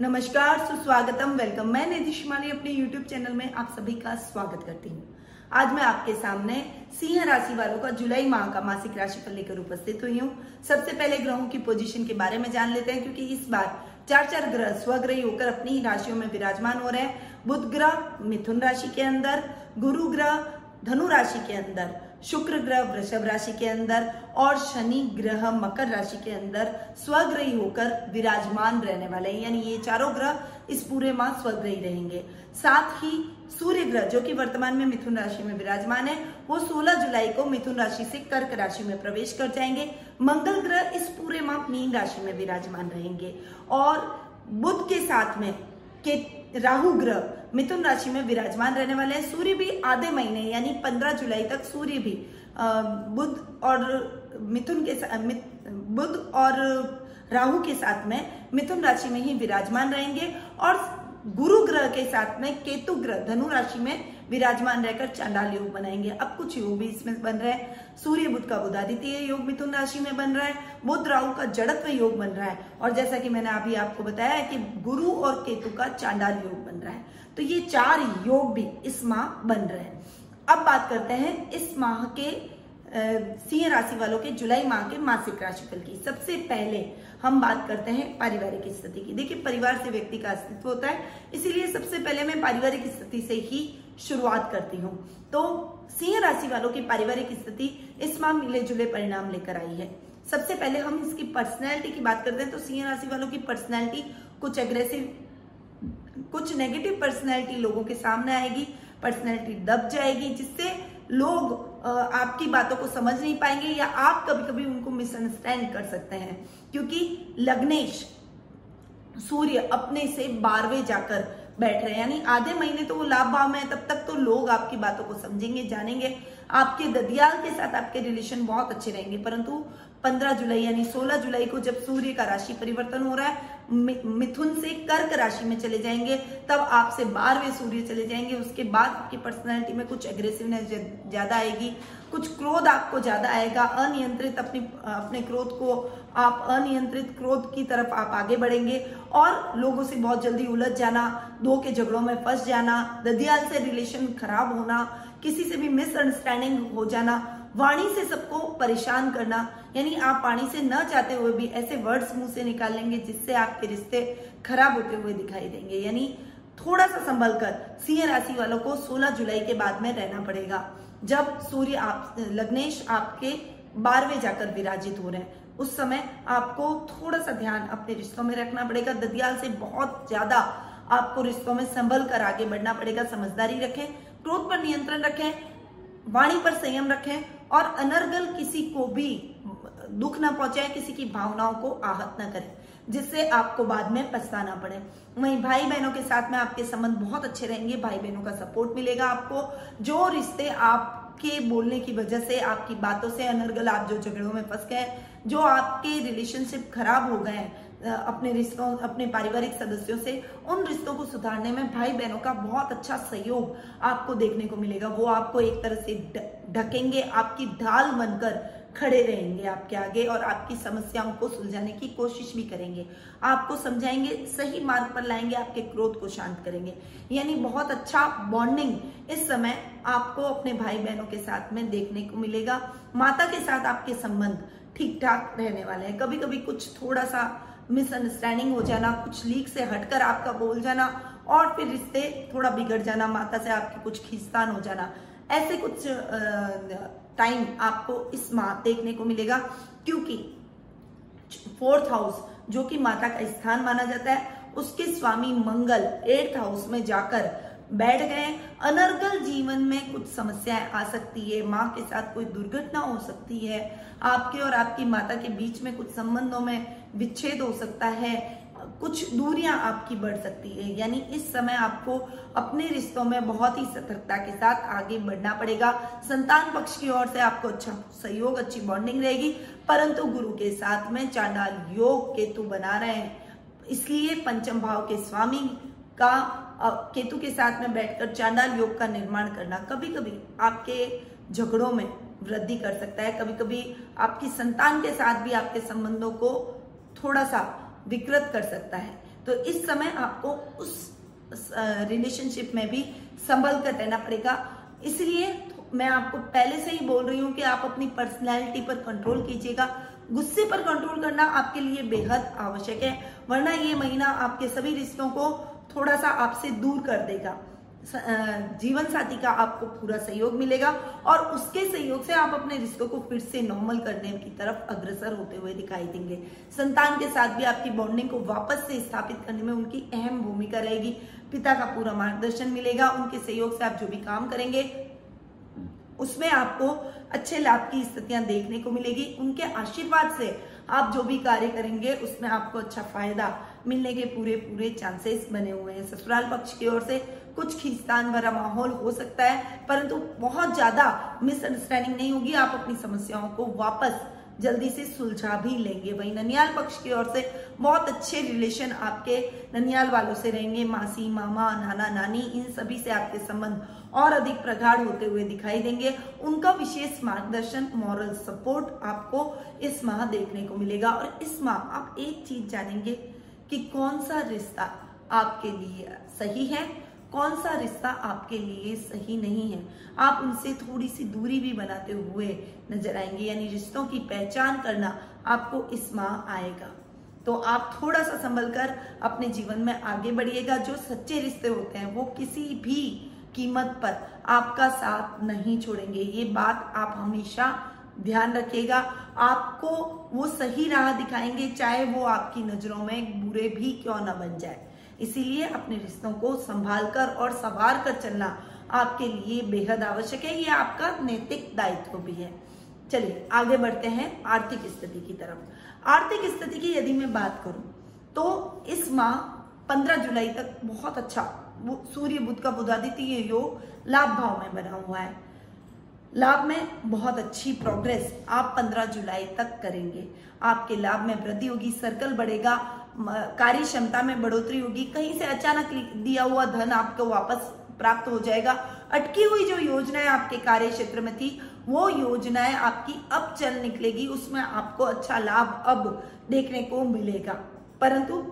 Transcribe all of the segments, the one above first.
नमस्कार, सुस्वागतम वेलकम मैं निधि शिमानी अपने YouTube चैनल में आप सभी का स्वागत करती हूँ। आज मैं आपके सामने सिंह राशि वालों का जुलाई माह का मासिक राशि राशिफल लेकर उपस्थित हुई हूँ। सबसे पहले ग्रहों की पोजीशन के बारे में जान लेते हैं, क्योंकि इस बार चार चार ग्रह स्वग्रही होकर अपनी ही राशियों में विराजमान हो रहे हैं। बुध ग्रह मिथुन राशि के अंदर, गुरु ग्रह धनु राशि के अंदर। शुक्र ग्रह वृषभ राशि के अंदर और शनि ग्रह मकर राशि के अंदर स्वग्रही होकर विराजमान रहने वाले हैं। यानी ये चारों ग्रह इस पूरे माह स्वग्रही रहेंगे। साथ ही सूर्य ग्रह, जो कि वर्तमान में मिथुन राशि में विराजमान है, वो 16 जुलाई को मिथुन राशि से कर्क राशि में प्रवेश कर जाएँगे। मंगल ग्रह इस पूरे माह मीन राशि में विराजमान रहेंगे। और बुध के साथ में के राहु ग्रह मिथुन राशि में विराजमान रहने वाले हैं। सूर्य भी आधे महीने, यानी 15 जुलाई तक सूर्य भी बुध और मिथुन के बुध और राहु के साथ में मिथुन राशि में ही विराजमान रहेंगे। और गुरु ग्रह के साथ में केतु ग्रह, धनु राशि में विराजमान रहकर चांडाल योग बनाएँगे अब कुछ योग भी इसमें बन रहे हैं। सूर्य बुद्ध का बुधादित्य योग मिथुन राशि में बन रहा है। बुद्ध राहु का जड़त्व योग बन रहा है। और जैसा कि मैंने अभी आपको बताया है कि गुरु और केतु का चांडाल योग बन रहा है। तो ये चार योग भी इस माह बन रहे हैं। अब बात करते हैं इस माह के सिंह राशि वालों के जुलाई माह के मासिक राशिफल की। सबसे पहले हम बात करते हैं पारिवारिक स्थिति की। देखिए, परिवार से व्यक्ति का अस्तित्व होता है। इसीलिए सबसे पहले मैं पारिवारिक स्थिति से ही शुरुआत करती हूँ। तो सिंह राशि वालों की पारिवारिक स्थिति इस माह मिले जुले परिणाम लेकर आई है। सबसे पहले हम इसकी पर्सनैलिटी की बात करते हैं। तो सिंह राशि वालों की पर्सनैलिटी कुछ एग्रेसिव कुछ नेगेटिव पर्सनैलिटी लोगों के सामने आएगी। पर्सनैलिटी दब जाएगी, जिससे लोग आपकी बातों को समझ नहीं पाएँगे या आप कभी कभी उनको मिसअंडरस्टैंड कर सकते हैं। क्योंकि लग्नेश, सूर्य अपने से बारहवें जाकर बैठ रहे हैं। यानी आधे महीने तो वो लाभ भाव में है, तब तक तो लोग आपकी बातों को समझेंगे, जानेंगे। आपके ददियाल के साथ आपके रिलेशन बहुत अच्छे रहेंगे, परंतु 15 जुलाई यानी 16 जुलाई को जब सूर्य का राशि परिवर्तन हो रहा है मिथुन से कर्क राशि में चले जाएँगे, तब आपसे बारहवें सूर्य चले जाएँगे, उसके बाद आपकी पर्सनैलिटी में कुछ एग्रेसिवनेस ज़्यादा आएगी, कुछ क्रोध आपको ज़्यादा आएगा, अनियंत्रित अपनी, अपने क्रोध को आप, अनियंत्रित क्रोध की तरफ़ आप आगे बढ़ेंगे, और लोगों से बहुत जल्दी उलझ जाना, दो के झगड़ों में फंस जाना ददियाल से रिलेशन खराब होना, किसी से भी मिसअंडरस्टैंडिंग हो जाना वाणी से सबको परेशान करना, यानी आप वाणी से न जाते हुए भी ऐसे वर्ड्स मुँह से निकाल लेंगे जिससे आपके रिश्ते खराब होते हुए दिखाई देंगे। यानी थोड़ा सा संभल कर सिंह राशि वालों को 16 जुलाई के बाद में रहना पड़ेगा, जब सूर्य आप, लग्नेश आपके बारहवें जाकर विराजित हो रहे हैं। उस समय आपको थोड़ा सा ध्यान अपने रिश्तों में रखना पड़ेगा। ददियाल से बहुत ज़्यादा आपको रिश्तों में संभल कर आगे बढ़ना पड़ेगा। समझदारी रखें, क्रोध पर नियंत्रण रखें, वाणी पर संयम रखें और अनर्गल किसी को भी दुख ना पहुँचाए, किसी की भावनाओं को आहत ना करे, जिससे आपको बाद में पछताना पड़े। वहीं भाई बहनों के साथ में आपके संबंध बहुत अच्छे रहेंगे। भाई बहनों का सपोर्ट मिलेगा आपको। जो रिश्ते आपके बोलने की वजह से, आपकी बातों से अनर्गल, आप जो झगड़ों में फंस गए, जो आपके रिलेशनशिप खराब हो गए अपने रिश्तों, अपने पारिवारिक सदस्यों से उन रिश्तों को सुधारने में भाई बहनों का बहुत अच्छा सहयोग आपको देखने को मिलेगा। वो आपको एक तरह से ढकेंगे, आपकी ढाल बनकर खड़े रहेंगे आपके आगे और आपकी समस्याओं को सुलझाने की कोशिश भी करेंगे। आपको समझाएँगे, सही मार्ग पर लाएँगे, आपके क्रोध को शांत करेंगे। यानी बहुत अच्छा बॉन्डिंग इस समय आपको अपने भाई बहनों के साथ में देखने को मिलेगा। माता के साथ आपके संबंध ठीक ठाक रहने वाले हैं। कभी कभी कुछ थोड़ा सा मिसअंडरस्टैंडिंग हो जाना, कुछ लीक से हटकर आपका बोल जाना और फिर रिश्ते थोड़ा बिगड़ जाना, माता से आपकी कुछ खींचतान हो जाना। ऐसे कुछ टाइम आपको इस माह देखने को मिलेगा क्योंकि फोर्थ हाउस जो कि माता का स्थान माना जाता है, उसके स्वामी मंगल एट्थ हाउस में जाकर बैठ गए। अनर्गल जीवन में कुछ समस्याएँ आ सकती है। माँ के साथ कोई दुर्घटना हो सकती है। आपके और आपकी माता के बीच में कुछ संबंधों में विच्छेद हो सकता है। कुछ दूरियाँ आपकी बढ़ सकती है। यानी इस समय आपको अपने रिश्तों में बहुत ही सतर्कता के साथ आगे बढ़ना पड़ेगा। संतान पक्ष की ओर से आपको अच्छा सहयोग, अच्छी बॉन्डिंग रहेगी। परंतु गुरु के साथ में चांडाल योग केतु बना रहे हैं। इसलिए पंचम भाव के स्वामी का केतु के साथ में बैठकर चांडाल योग का निर्माण करना कभी कभी आपके झगड़ों में वृद्धि कर सकता है कभी कभी आपकी संतान के साथ भी आपके संबंधों को थोड़ा सा विकृत कर सकता है। तो इस समय आपको उस रिलेशनशिप में भी संभल कर रहना पड़ेगा। इसलिए मैं आपको पहले से ही बोल रही हूँ कि आप अपनी पर्सनैलिटी पर कंट्रोल कीजिएगा। गुस्से पर कंट्रोल करना आपके लिए बेहद आवश्यक है, वरना ये महीना आपके सभी रिश्तों को थोड़ा सा आपसे दूर कर देगा। जीवन साथी का आपको पूरा सहयोग मिलेगा और उसके सहयोग से आप अपने रिश्तों को फिर से नॉर्मल करने की तरफ़ अग्रसर होते हुए दिखाई देंगे। संतान के साथ भी आपकी बॉन्डिंग को वापस से स्थापित करने में उनकी अहम भूमिका रहेगी। पिता का पूरा मार्गदर्शन मिलेगा, उनके सहयोग से आप जो भी काम करेंगे, उसमें आपको अच्छे लाभ की स्थितियाँ देखने को मिलेगी। उनके आशीर्वाद से आप जो भी कार्य करेंगे, उसमें आपको अच्छा फ़ायदा मिलने के पूरे पूरे चांसेस बने हुए हैं। ससुराल पक्ष की ओर से कुछ खींचतान भरा माहौल हो सकता है, परंतु बहुत ज़्यादा मिसअंडरस्टैंडिंग नहीं होगी। आप अपनी समस्याओं को वापस जल्दी से सुलझा भी लेंगे। वही ननियाल पक्ष की ओर से बहुत अच्छे रिलेशन आपके ननियाल वालों से रहेंगे। मासी, मामा, नाना, नानी, इन सभी से आपके संबंध और अधिक प्रगाढ़ होते हुए दिखाई देंगे। उनका विशेष मार्गदर्शन मॉरल सपोर्ट आपको इस माह देखने को मिलेगा। और इस माह आप एक चीज़ जानेंगे कि कौन सा रिश्ता आपके लिए सही है। कौन सा रिश्ता आपके लिए सही नहीं है? आप उनसे थोड़ी सी दूरी भी बनाते हुए नज़र आएँगे, यानी रिश्तों की पहचान करना आपको इस माह आएगा। तो आप थोड़ा सा संभल कर अपने जीवन में आगे बढ़िएगा। जो सच्चे रिश्ते होते हैं, वो किसी भी कीमत पर आपका साथ नहीं छोड़ेंगे। ये बात आप हमेशा ध्यान रखिएगा। आपको वो सही राह दिखाएँगे, चाहे वो आपकी नज़रों में बुरे भी क्यों ना बन जाए। इसीलिए अपने रिश्तों को संभाल कर और संवार कर चलना आपके लिए बेहद आवश्यक है। ये आपका नैतिक दायित्व भी है। चलिए, आगे बढ़ते हैं आर्थिक स्थिति की तरफ़। आर्थिक स्थिति की यदि मैं बात करूँ तो इस माह 15 जुलाई तक बहुत अच्छा सूर्य बुद्ध का बुधादित्य योग लाभ भाव में बना हुआ है। लाभ में बहुत अच्छी प्रोग्रेस आप 15 जुलाई तक करेंगे। आपके लाभ में वृद्धि होगी सर्कल बढ़ेगा कार्य क्षमता में बढ़ोतरी होगी। कहीं से अचानक दिया हुआ धन आपको वापस प्राप्त हो जाएगा। अटकी हुई जो योजनाएँ आपके कार्य क्षेत्र में थी, वो योजनाएँ आपकी अब चल निकलेगी। उसमें आपको अच्छा लाभ अब देखने को मिलेगा। परंतु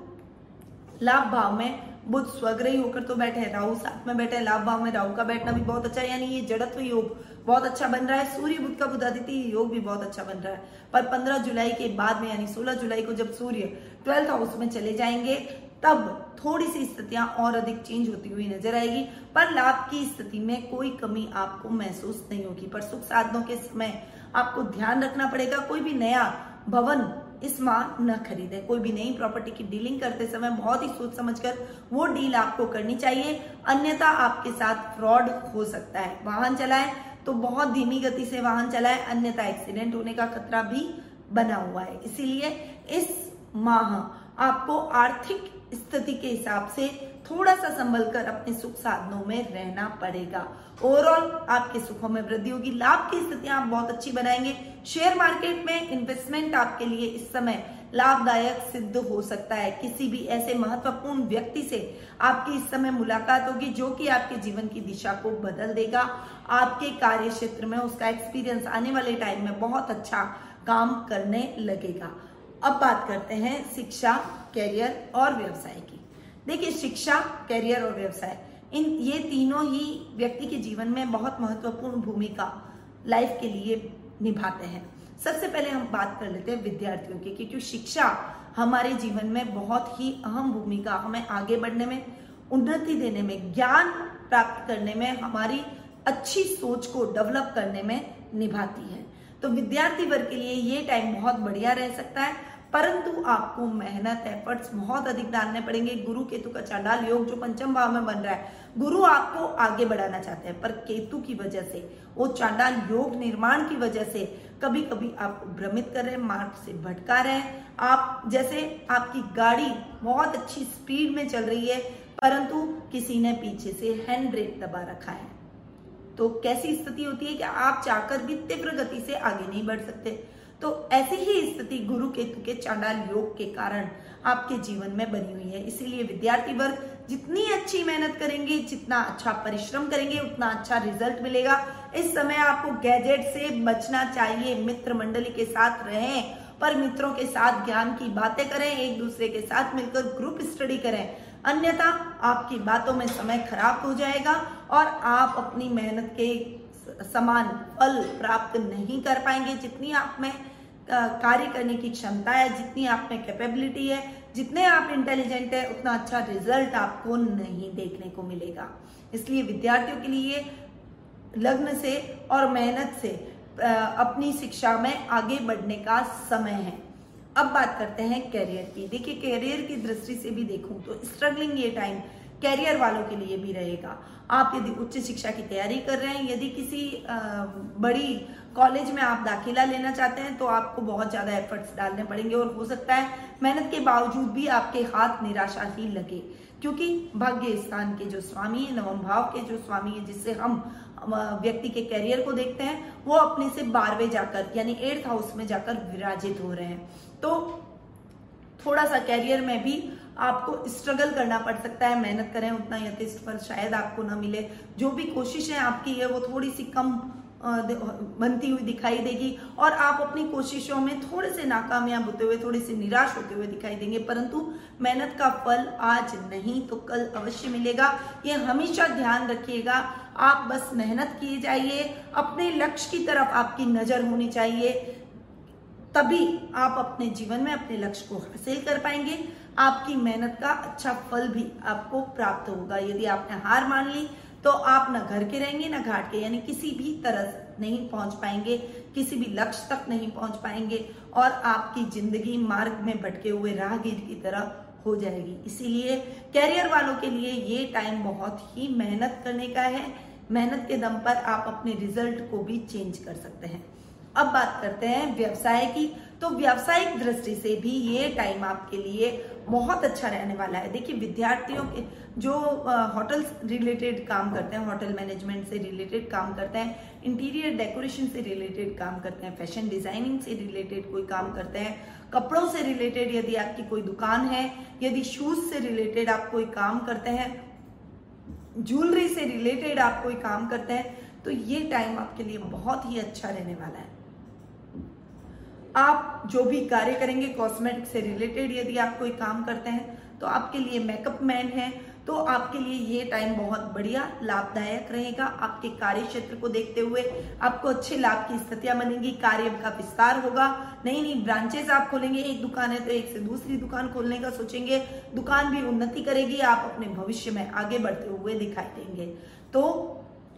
लाभ भाव में बुध स्वग्रही होकर तो बैठे राहु साथ में बैठे लाभ भाव में राहु का बैठना भी बहुत अच्छा है। यानी ये जड़त्व योग बहुत अच्छा बन रहा है। सूर्य बुद्ध का बुधादित्य योग भी बहुत अच्छा बन रहा है। पर 15 जुलाई के बाद में, यानी 16 जुलाई को जब सूर्य ट्वेल्थ हाउस में चले जाएँगे, तब थोड़ी सी स्थितियाँ और अधिक चेंज होती हुई नज़र आएगी। पर लाभ की स्थिति में कोई कमी आपको महसूस नहीं होगी। पर सुख साधनों के समय आपको ध्यान रखना पड़ेगा। कोई भी नया भवन इस माह न खरीदे। कोई भी नई प्रॉपर्टी की डीलिंग करते समय बहुत ही सोच समझकर वो डील आपको करनी चाहिए। अन्यथा आपके साथ फ्रॉड हो सकता है। वाहन चलाए तो बहुत धीमी गति से वाहन चलाए अन्यथा एक्सीडेंट होने का खतरा भी बना हुआ है। इसीलिए इस माह आपको आर्थिक स्थिति के हिसाब से थोड़ा सा संभल कर अपने सुख साधनों में रहना पड़ेगा। ओवरऑल आपके सुखों में वृद्धि होगी, लाभ की स्थितियाँ आप बहुत अच्छी बनाएँगे। शेयर मार्केट में इन्वेस्टमेंट आपके लिए इस समय लाभदायक सिद्ध हो सकता है। किसी भी ऐसे महत्वपूर्ण व्यक्ति से आपकी इस समय मुलाकात होगी जो कि आपके जीवन की दिशा को बदल देगा। आपके कार्य क्षेत्र में उसका एक्सपीरियंस आने वाले टाइम में बहुत अच्छा काम करने लगेगा। अब बात करते हैं शिक्षा कैरियर और व्यवसाय की। देखिए, शिक्षा कैरियर और व्यवसाय, इन ये तीनों ही व्यक्ति के जीवन में बहुत महत्वपूर्ण भूमिका लाइफ के लिए निभाते हैं। सबसे पहले हम बात कर लेते हैं विद्यार्थियों की क्योंकि शिक्षा हमारे जीवन में बहुत ही अहम भूमिका हमें आगे बढ़ने में, उन्नति देने में, ज्ञान प्राप्त करने में, हमारी अच्छी सोच को डेवलप करने में निभाती है। तो विद्यार्थी वर्ग के लिए ये टाइम बहुत बढ़िया रह सकता है, परंतु आपको मेहनत एफर्ट्स बहुत अधिक डालने पड़ेंगे। गुरु केतु का चांडाल योग जो पंचम भाव में बन रहा है, गुरु आपको आगे बढ़ाना चाहते हैं, पर केतु की वजह से, वो चांडाल योग निर्माण की वजह से कभी कभी आपको भ्रमित कर रहे हैं, मार्ग से भटका रहे हैं। आप, जैसे आपकी गाड़ी बहुत अच्छी स्पीड में चल रही है, परंतु किसी ने पीछे से हैंड ब्रेक दबा रखा है। तो कैसी स्थिति होती है कि आप चाहकर भी तीव्र गति से आगे नहीं बढ़ सकते? तो ऐसी ही स्थिति गुरु केतु के चांडाल योग के कारण आपके जीवन में बनी हुई है। इसीलिए विद्यार्थी वर्ग, जितनी अच्छी मेहनत करेंगे, जितना अच्छा परिश्रम करेंगे, उतना अच्छा रिज़ल्ट मिलेगा। इस समय आपको गैजेट से बचना चाहिए। मित्र मंडली के साथ रहें, पर मित्रों के साथ ज्ञान की बातें करें, एक दूसरे के साथ मिलकर ग्रुप स्टडी करें। अन्यथा आपकी बातों में समय खराब हो जाएगा और आप अपनी मेहनत के समान फल प्राप्त नहीं कर पाएँगे। जितनी आप में कार्य करने की क्षमता है, जितनी आप में कैपेबिलिटी है, जितने आप इंटेलिजेंट है, उतना अच्छा रिज़ल्ट आपको नहीं देखने को मिलेगा। इसलिए विद्यार्थियों के लिए लग्न से और मेहनत से अपनी शिक्षा में आगे बढ़ने का समय है। अब बात करते हैं कैरियर की। देखिए कैरियर की दृष्टि से भी देखूँ तो स्ट्रगलिंग ये टाइम कैरियर वालों के लिए भी रहेगा। आप यदि उच्च शिक्षा की तैयारी कर रहे हैं, यदि किसी बड़ी कॉलेज में आप दाखिला लेना चाहते हैं तो आपको बहुत ज़्यादा एफर्ट्स डालने पड़ेंगे और हो सकता है मेहनत के बावजूद भी आपके हाथ निराशा ही लगे। क्योंकि भाग्य स्थान के जो स्वामी है, नवम भाव के जो स्वामी है, जिससे हम व्यक्ति के करियर को देखते हैं, वो अपने से बारहवें जाकर, यानी एट्थ हाउस में जाकर विराजित हो रहे हैं। तो थोड़ा सा कैरियर में भी आपको स्ट्रगल करना पड़ सकता है, मेहनत करें उतना यथेष्ट फल शायद आपको ना मिले। जो भी कोशिश है आपकी है, वो थोड़ी सी कम बनती हुई दिखाई देगी और आप अपनी कोशिशों में थोड़े से नाकामयाब होते हुए, थोड़ी सी निराश होते हुए दिखाई देंगे। परंतु मेहनत का फल आज नहीं तो कल अवश्य मिलेगा। ये हमेशा ध्यान रखिएगा। आप बस मेहनत किए जाइए। अपने लक्ष्य की तरफ़ आपकी नज़र होनी चाहिए। तभी आप अपने जीवन में अपने लक्ष्य को हासिल कर पाएँगे। आपकी मेहनत का अच्छा फल भी आपको प्राप्त होगा। यदि आपने हार मान ली तो आप ना घर के रहेंगे, ना घाट के, यानी किसी भी तरह नहीं पहुँच पाएँगे, किसी भी लक्ष्य तक नहीं पहुँच पाएँगे और आपकी ज़िंदगी मार्ग में भटके हुए राहगीर की तरह हो जाएगी। इसीलिए कैरियर वालों के लिए ये टाइम बहुत ही मेहनत करने का है। मेहनत के दम पर आप अपने रिज़ल्ट को भी चेंज कर सकते हैं। अब बात करते हैं व्यवसाय की। तो व्यावसायिक दृष्टि से भी ये टाइम आपके लिए बहुत अच्छा रहने वाला है। देखिए, विद्यार्थियों के जो होटल रिलेटेड काम करते हैं होटल मैनेजमेंट से रिलेटेड काम करते हैं इंटीरियर डेकोरेशन से रिलेटेड काम करते हैं फ़ैशन डिज़ाइनिंग से रिलेटेड कोई काम करते हैं, कपड़ों से रिलेटेड यदि आपकी कोई दुकान है, यदि शूज़ से रिलेटेड आप कोई काम करते हैं ज्वेलरी से रिलेटेड आप कोई काम करते हैं तो ये टाइम आपके लिए बहुत ही अच्छा रहने वाला है। आप जो भी कार्य करेंगे कॉस्मेटिक से रिलेटेड यदि आप कोई काम करते हैं तो आपके लिए मेकअप मैन है तो आपके लिए ये टाइम बहुत बढ़िया लाभदायक रहेगा। आपके कार्य क्षेत्र को देखते हुए आपको अच्छे लाभ की स्थितियाँ बनेंगी, कार्य का विस्तार होगा। नई नई ब्रांचेस आप खोलेंगे, एक दुकान है तो एक से दूसरी दुकान खोलने का सोचेंगे। दुकान भी उन्नति करेगी, आप अपने भविष्य में आगे बढ़ते हुए दिखाई देंगे। तो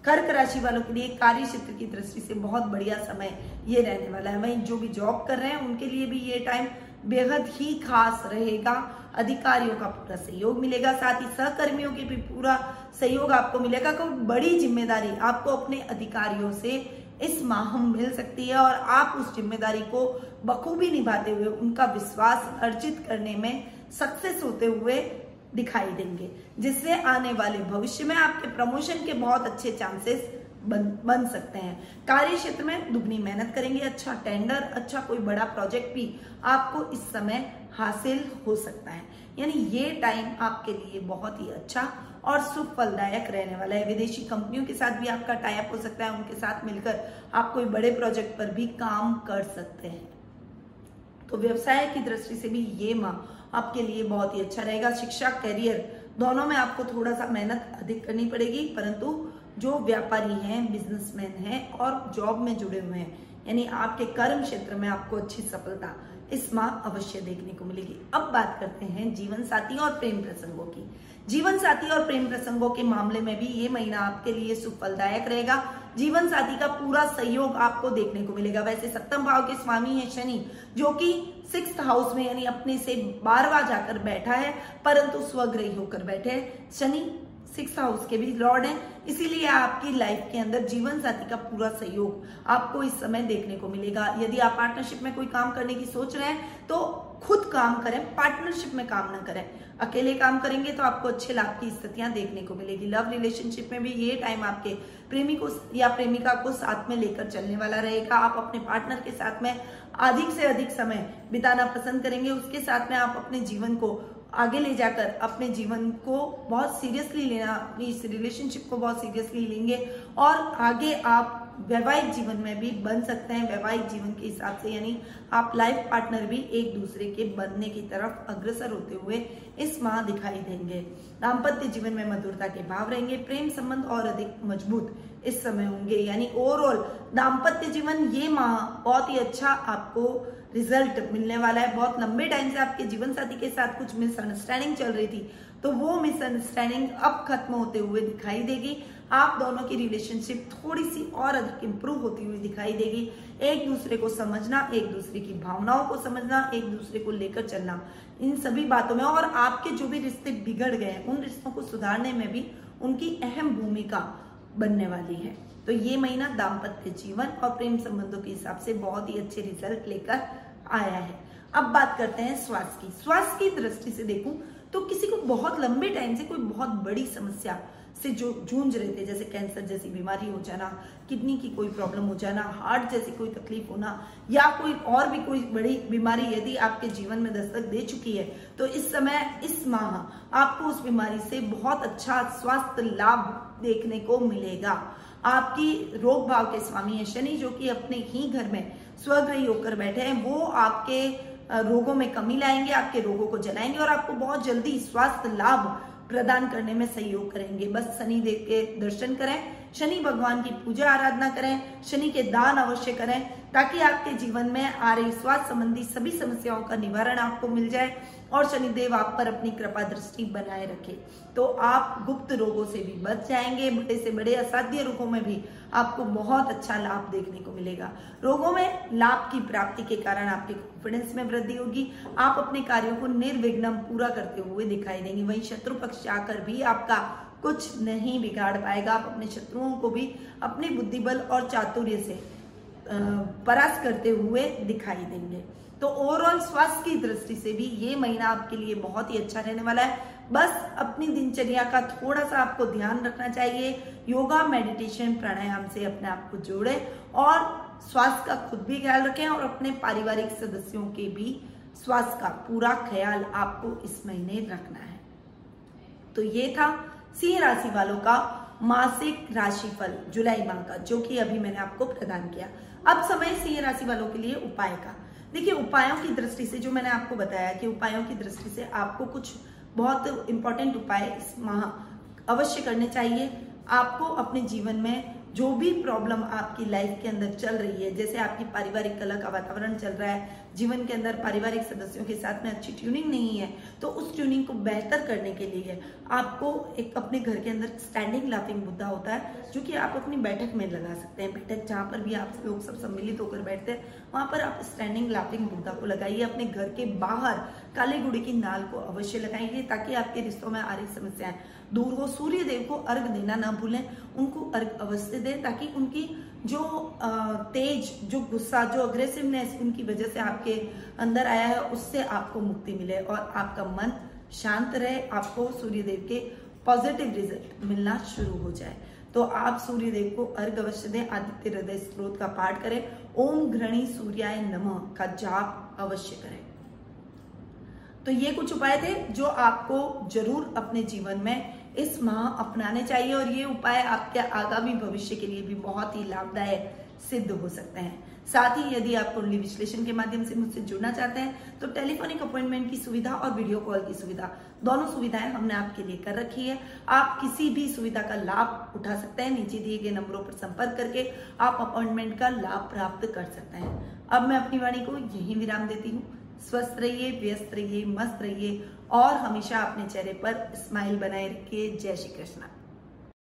कर्क राशि वालों के लिए कार्य क्षेत्र की दृष्टि से बहुत बढ़िया समय ये रहने वाला है। वहीं जो भी जॉब कर रहे हैं, उनके लिए भी ये टाइम बेहद ही खास रहेगा। अधिकारियों का पूरा सहयोग मिलेगा, साथ ही सहकर्मियों के भी पूरा सहयोग आपको मिलेगा। क्योंकि बड़ी ज़िम्मेदारी आपको अपने अधिकारियों से इस माह मिल सकती है और आप उस ज़िम्मेदारी को बखूबी निभाते हुए, उनका विश्वास अर्जित करने में सक्सेस होते हुए दिखाई देंगे, जिससे आने वाले भविष्य में आपके प्रमोशन के बहुत अच्छे चांसेस बन बन सकते हैं। कार्य क्षेत्र में दुगनी मेहनत करेंगे अच्छा टेंडर अच्छा कोई बड़ा प्रोजेक्ट भी आपको इस समय हासिल हो सकता है। यानी ये टाइम आपके लिए बहुत ही अच्छा और सुख फलदायक रहने वाला है। विदेशी कंपनियों के साथ भी आपका टाइप हो सकता है, उनके साथ मिलकर आप कोई बड़े प्रोजेक्ट पर भी काम कर सकते हैं। तो व्यवसाय की दृष्टि से भी ये माह आपके लिए बहुत ही अच्छा रहेगा। शिक्षा करियर दोनों में आपको थोड़ा सा मेहनत अधिक करनी पड़ेगी, परंतु जो व्यापारी हैं बिजनेसमैन हैं और जॉब में जुड़े हुए हैं, यानी आपके कर्म क्षेत्र में आपको अच्छी सफलता इस माह अवश्य देखने को मिलेगी। अब बात करते हैं जीवन साथी और प्रेम प्रसंगों की। जीवन साथी और प्रेम प्रसंगों के मामले में भी ये महीना आपके लिए सुफलदायक रहेगा। जीवन साथी का पूरा सहयोग आपको देखने को मिलेगा। वैसे सप्तम भाव के स्वामी है शनि, जो कि सिक्स हाउस में, यानी अपने से बारवा जाकर बैठा है, परंतु स्वग्रही होकर बैठे शनि सिक्स हाउस के भी लॉर्ड हैं। इसीलिए आपकी लाइफ के अंदर जीवन साथी का पूरा सहयोग आपको इस समय देखने को मिलेगा। यदि आप पार्टनरशिप में कोई काम करने की सोच रहे हैं तो खुद काम करें पार्टनरशिप में काम ना करें। अकेले काम करेंगे तो आपको अच्छे लाभ की स्थितियाँ देखने को मिलेगी। लव रिलेशनशिप में भी ये टाइम आपके प्रेमी को या प्रेमिका को साथ में लेकर चलने वाला रहेगा। आप अपने पार्टनर के साथ में अधिक से अधिक समय बिताना पसंद करेंगे। उसके साथ में आप अपने जीवन को आगे ले जाकर अपने जीवन को बहुत सीरियसली लेना, अपनी इस रिलेशनशिप को बहुत सीरियसली लेंगे और आगे आप वैवाहिक जीवन में भी बन सकते हैं, वैवाहिक जीवन के हिसाब से, यानी आप लाइफ पार्टनर भी एक दूसरे के बनने की तरफ़ अग्रसर होते हुए इस माह दिखाई देंगे। दाम्पत्य जीवन में मधुरता के भाव रहेंगे, प्रेम संबंध और अधिक मज़बूत इस समय होंगे। यानी ओवरऑल दाम्पत्य जीवन ये माह बहुत ही अच्छा आपको रिज़ल्ट मिलने वाला है। बहुत लंबे टाइम से आपके जीवन साथी के साथ कुछ मिसअंडरस्टैंडिंग चल रही थी तो वो मिसअंडरस्टैंडिंग अब खत्म होते हुए दिखाई देगी। आप दोनों की रिलेशनशिप थोड़ी सी और अधिक इंप्रूव होती हुई दिखाई देगी। एक दूसरे को समझना, एक दूसरे की भावनाओं को समझना, एक दूसरे को लेकर चलना। इन सभी बातों में और आपके जो भी रिश्ते बिगड़ गए उन रिश्तों को सुधारने में भी उनकी अहम भूमिका बनने वाली है। तो ये महीना दाम्पत्य जीवन और प्रेम संबंधों के हिसाब से बहुत ही अच्छे रिज़ल्ट लेकर आया है। अब बात करते हैं स्वास्थ्य की। स्वास्थ्य की दृष्टि से देखूँ तो किसी को बहुत लंबे टाइम से कोई बहुत बड़ी समस्या से जो जूझ रहे थे, जैसे कैंसर जैसी बीमारी हो जाना किडनी की कोई प्रॉब्लम हो जाना हार्ट जैसी कोई तकलीफ़ होना, या कोई और भी कोई बड़ी बीमारी यदि आपके जीवन में दस्तक दे चुकी है तो इस समय, इस माह आपको उस बीमारी से बहुत अच्छा स्वास्थ्य लाभ देखने को मिलेगा। आपकी रोग भाव के स्वामी है, शनि जो कि अपने ही घर में स्वग्रही होकर बैठे हैं, वो आपके रोगों में कमी लाएँगे, आपके रोगों को जलाएँगे और आपको बहुत जल्दी स्वास्थ्य लाभ प्रदान करने में सहयोग करेंगे। बस शनि देव के दर्शन करें, शनि भगवान की पूजा आराधना करें, शनि के दान अवश्य करें, ताकि आपके जीवन में आ रही स्वास्थ्य संबंधी सभी समस्याओं का निवारण आपको मिल जाए। और शनिदेव आप पर अपनी कृपा दृष्टि बनाए रखे। तो आप गुप्त रोगों से भी बच जाएँगे, बड़े से बड़े असाध्य रोगों में भी आपको बहुत अच्छा लाभ देखने को मिलेगा। रोगों में लाभ की प्राप्ति के कारण आपके कॉन्फिडेंस में वृद्धि होगी। आप अपने कार्यों को निर्विघ्न पूरा करते हुए दिखाई देंगे। वहीं शत्रु पक्ष आकर भी आपका कुछ नहीं बिगाड़ पाएगा। आप अपने शत्रुओं को भी अपने बुद्धिबल और चातुर्य से परास्त करते हुए दिखाई देंगे। तो ओवरऑल स्वास्थ्य की दृष्टि से भी ये महीना आपके लिए बहुत ही अच्छा रहने वाला है। बस अपनी दिनचर्या का थोड़ा सा आपको ध्यान रखना चाहिए। योगा मेडिटेशन प्राणायाम से अपने आप को जोड़े और स्वास्थ्य का खुद भी ख्याल रखें और अपने पारिवारिक सदस्यों के भी स्वास्थ्य का पूरा ख्याल आपको इस महीने रखना है। तो ये था सिंह राशि वालों का मासिक राशिफल, जुलाई माह का, जो कि अभी मैंने आपको प्रदान किया। अब समय सिंह राशि वालों के लिए उपाय का। देखिए, उपायों की दृष्टि से जो मैंने आपको बताया कि उपायों की दृष्टि से आपको कुछ बहुत इंपॉर्टेंट उपाय इस माह अवश्य करने चाहिए। आपको अपने जीवन में जो भी प्रॉब्लम आपकी लाइफ के अंदर चल रही है, जैसे आपकी पारिवारिक कला का वातावरण चल रहा है जीवन के अंदर पारिवारिक सदस्यों के साथ में अच्छी ट्यूनिंग नहीं है तो उस ट्यूनिंग को बेहतर करने के लिए आपको एक अपने घर के अंदर स्टैंडिंग लाफिंग मुद्दा होता है, जो कि आप अपनी बैठक में लगा सकते हैं। बैठक जहाँ पर भी आप लोग सब सम्मिलित होकर बैठते हैं, वहाँ पर आप स्टैंडिंग लाफिंग मुद्दा को लगाइए, अपने घर के बाहर काले गुड़ी की नाल को अवश्य लगाइए, ताकि आपके रिश्तों में आ रही समस्याएँ दूर हो। सूर्य देव को अर्घ देना ना भूलें, उनको अर्घ अवश्य दें, ताकि उनकी जो तेज, जो गुस्सा, जो अग्रेसिवनेस उनकी वजह से आपके अंदर आया है, उससे आपको मुक्ति मिले और आपका मन शांत रहे, आपको सूर्य देव के पॉजिटिव रिज़ल्ट मिलना शुरू हो जाए। तो आप सूर्य देव को अर्घ अवश्य दें, आदित्य हृदय स्त्रोत का पाठ करें, ओम घृणी सूर्याय नमः का जाप अवश्य करें। तो ये कुछ उपाय थे जो आपको ज़रूर अपने जीवन में इस माह अपनाने चाहिए और ये उपाय आपके आगामी भविष्य के लिए भी बहुत ही लाभदायक सिद्ध हो सकते हैं। साथ ही यदि आप कुंडली विश्लेषण के माध्यम से मुझसे जुड़ना चाहते हैं तो टेलीफोनिक अपॉइंटमेंट की सुविधा और वीडियो कॉल की सुविधा, दोनों सुविधाएँ हमने आपके लिए कर रखी है। आप किसी भी सुविधा का लाभ उठा सकते हैं, नीचे दिए गए नंबरों पर संपर्क करके आप अपॉइंटमेंट का लाभ प्राप्त कर सकते हैं। अब मैं अपनी वाणी को यही विराम देती हूँ। स्वस्थ रहिए, व्यस्त रहिए, मस्त रहिए और हमेशा अपने चेहरे पर स्माइल बनाए रखिए। जय श्री कृष्णा।